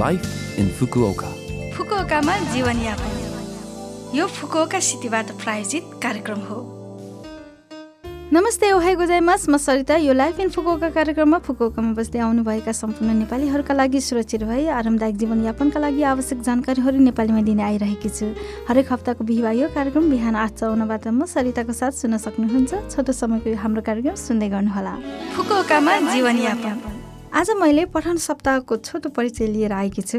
Life in Fukuoka. फुकुओकामा जीवनयापन यो Fukuoka सिटीबाट प्रायोजित कार्यक्रम हो नमस्ते ओहाई गोजाइमास म सरिता यो लाइफ इन फुकुओका कार्यक्रममा फुकुओकामा बस्दै आउनुभएका सम्पूर्ण नेपालीहरूका लागि सुरक्षित भई आरामदायक जीवनयापनका लागि आवश्यक जानकारीहरू नेपालीमा दिने आइरहेकी छु। हरेक हप्ताको बिहिबार यो कार्यक्रम बिहान आठ चौनबाट म सरिताको साथ सुन्न सक्नुहुन्छ। छोटो समयको यो हाम्रो कार्यक्रम सुन्दै गर्नुहोला। फुकुओकामा जीवनयापन आज मैले पठन सप्ताहको छोटो परिचय लिएर आएकी छु।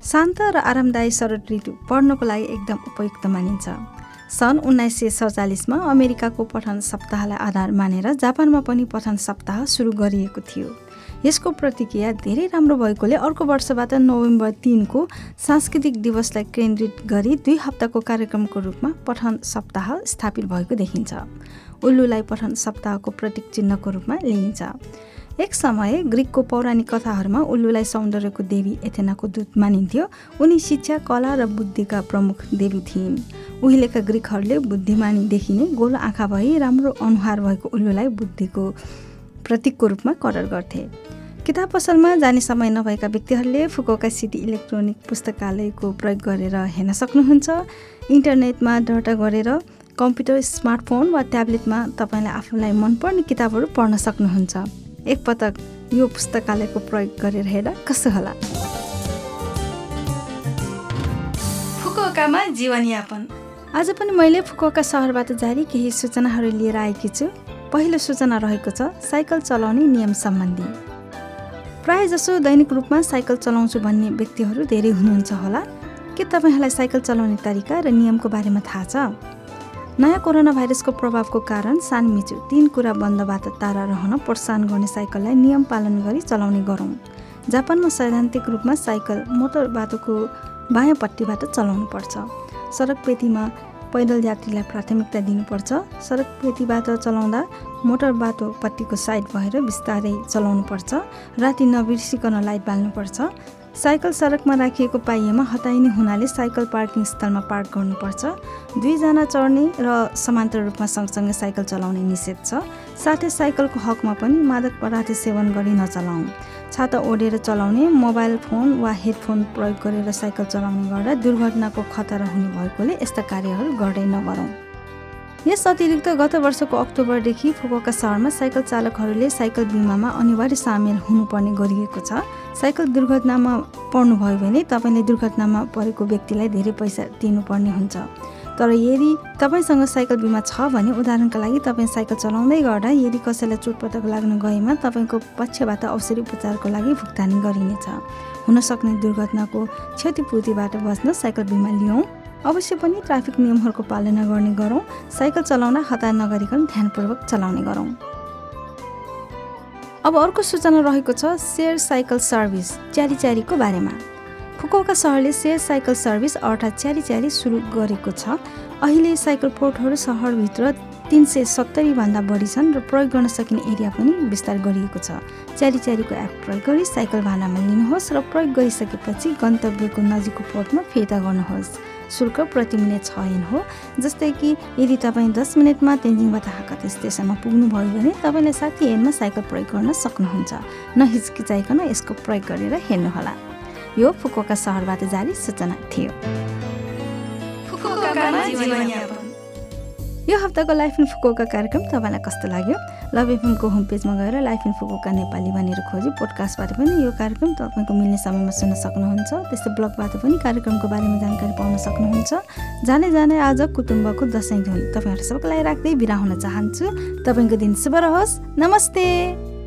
शान्त र आरामदायी शरद ऋतु पढ्नको लागि एकदम उपयुक्त मानिन्छ। सन् उन्नाइस सय सडचालिसमा अमेरिकाको पठन सप्ताहलाई आधार मानेर जापानमा पनि पठन सप्ताह सुरु गरिएको थियो। यसको प्रतिक्रिया धेरै राम्रो भएकोले अर्को वर्षबाट नोभेम्बर तिनको सांस्कृतिक दिवसलाई केन्द्रित गरी दुई हप्ताको कार्यक्रमको रूपमा पठन सप्ताह स्थापित भएको देखिन्छ। उल्लुलाई पठन सप्ताहको प्रतीक चिन्हको रूपमा लिइन्छ। एक समय ग्रिकको पौराणिक कथाहरूमा उल्लुलाई सौन्दर्यको देवी एथेनाको दूत मानिन्थ्यो। उनी शिक्षा कला र बुद्धिका प्रमुख देवी थिइन्। उहिलेका ग्रिकहरूले बुद्धिमानी देखिने गोलो आँखा भई राम्रो अनुहार भएको उल्लुलाई बुद्धिको प्रतीकको रूपमा करर गर्थे। किताब पसलमा जाने समय नभएका व्यक्तिहरूले फुकोका सिटी इलेक्ट्रोनिक पुस्तकालयको प्रयोग गरेर हेर्न सक्नुहुन्छ। इन्टरनेटमा दर्ता गरेर कम्प्युटर स्मार्टफोन वा ट्याब्लेटमा तपाईँलाई आफूलाई मनपर्ने किताबहरू पढ्न सक्नुहुन्छ। एकपटक यो पुस्तकालयको प्रयोग गरेर हेर्दा कसो होला? फुकुओकामा जीवनयापन। आज पनि मैले फुकुओका सहरबाट जारी केही सूचनाहरू लिएर आएकी छु। पहिलो सूचना रहेको छ साइकल चलाउने नियम सम्बन्धी। प्राय जसो दैनिक रूपमा साइकल चलाउँछु भन्ने व्यक्तिहरू धेरै हुनुहुन्छ होला। के तपाईँहरूलाई साइकल चलाउने तरिका र नियमको बारेमा थाहा छ? नयाँ कोरोना भाइरसको प्रभावको कारण सानमिचु तिन कुरा बन्दबाट तारा रहन प्रोत्साहन गर्ने साइकललाई नियम पालन गरी चलाउने गरौँ। जापानमा सैद्धान्तिक रूपमा साइकल मोटर बाटोको बायाँपट्टिबाट चलाउनु पर्छ। सडक पेटीमा पैदल यात्रीलाई प्राथमिकता दिनुपर्छ। सडक पेटीबाट चलाउँदा मोटर बाटोपट्टिको साइड भएर बिस्तारै चलाउनुपर्छ राति नबिर्सिकन लाइट बाल्नुपर्छ साइकल सडकमा राखिएको पाइएमा हटाइने हुनाले साइकल पार्किङ स्थलमा पार्क गर्नुपर्छ। दुईजना चढ्ने र समान्तर रूपमा सँगसँगै साइकल चलाउने निषेध छ। साथै साइकलको हकमा पनि मादक पदार्थ सेवन गरी नचलाउँ। छाता ओढेर चलाउने मोबाइल फोन वा हेडफोन प्रयोग गरेर साइकल चलाउने गर्दा दुर्घटनाको खतरा हुने भएकोले यस्ता कार्यहरू गर्दै नगरौँ। यस अतिरिक्त गत वर्षको अक्टोबरदेखि फुकुका सहरमा साइकल चालकहरूले साइकल बिमामा अनिवार्य सामेल हुनुपर्ने गरिएको छ। साइकल दुर्घटनामा पर्नुभयो भने तपाईँले दुर्घटनामा परेको व्यक्तिलाई धेरै पैसा दिनुपर्ने हुन्छ। तर यदि तपाईँसँग साइकल बिमा छ भने उदाहरणका लागि तपाईँ साइकल चलाउँदै गर्दा यदि कसैलाई चोटपटक लाग्न गएमा तपाईँको पक्षबाट औषधि उपचारको लागि भुक्तानी गरिनेछ। हुनसक्ने दुर्घटनाको क्षतिपूर्तिबाट बच्न साइकल बिमा लियौँ अवश्य पनि ट्राफिक नियमहरूको पालना गर्ने गरौँ साइकल चलाउँदा हतार नगरिकन ध्यानपूर्वक चलाउने गरौँ। अब अर्को सूचना रहेको छ सेयर साइकल सर्भिस च्यारी च्यारीको बारेमा। फुकौका सहरले सेयर साइकल सर्भिस अर्थात् च्यारी च्यारी सुरु गरेको छ। अहिले साइकल पोर्टहरू सहरभित्र तिन सय सत्तरीभन्दा बढी छन् र प्रयोग गर्न सकिने एरिया पनि विस्तार गरिएको छ। च्यारी च्यारीको एप प्रयोग गरी साइकल भाडामा लिनुहोस् र प्रयोग गरिसकेपछि गन्तव्यको नजिकको पोर्टमा फिर्ता गर्नुहोस्। शुल्क प्रति मिनट छ एन हो। जस्तै कि यदि तपाईँ दस मिनटमा तेन्जिङबाट हाकात स्टेसनमा पुग्नुभयो भने तपाईँले साठी एनमा साइकल प्रयोग गर्न सक्नुहुन्छ। नहिचकिचाइकन यसको प्रयोग गरेर हेर्नुहोला। यो फुकोका सहरबाट जारी सूचना थियो। यो हप्ताको लाइफ इन फुकोका कार्यक्रम तपाईँलाई कस्तो लाग्यो? लभ एफएमको होम पेजमा गएर लाइफ इन फुकोका नेपाली भनेर खोजी पोडकास्टबाट पनि यो कार्यक्रम तपाईँको मिल्ने समयमा सुन्न सक्नुहुन्छ। त्यस्तै ब्लगबाट पनि कार्यक्रमको बारेमा जानकारी पाउन सक्नुहुन्छ। जाने जाने आज कुटुम्बको दसैँ धुन। तपाईँहरू सबैलाई राख्दै बिरा हुन चाहन्छु। तपाईँको दिन शुभ रहोस्। नमस्ते!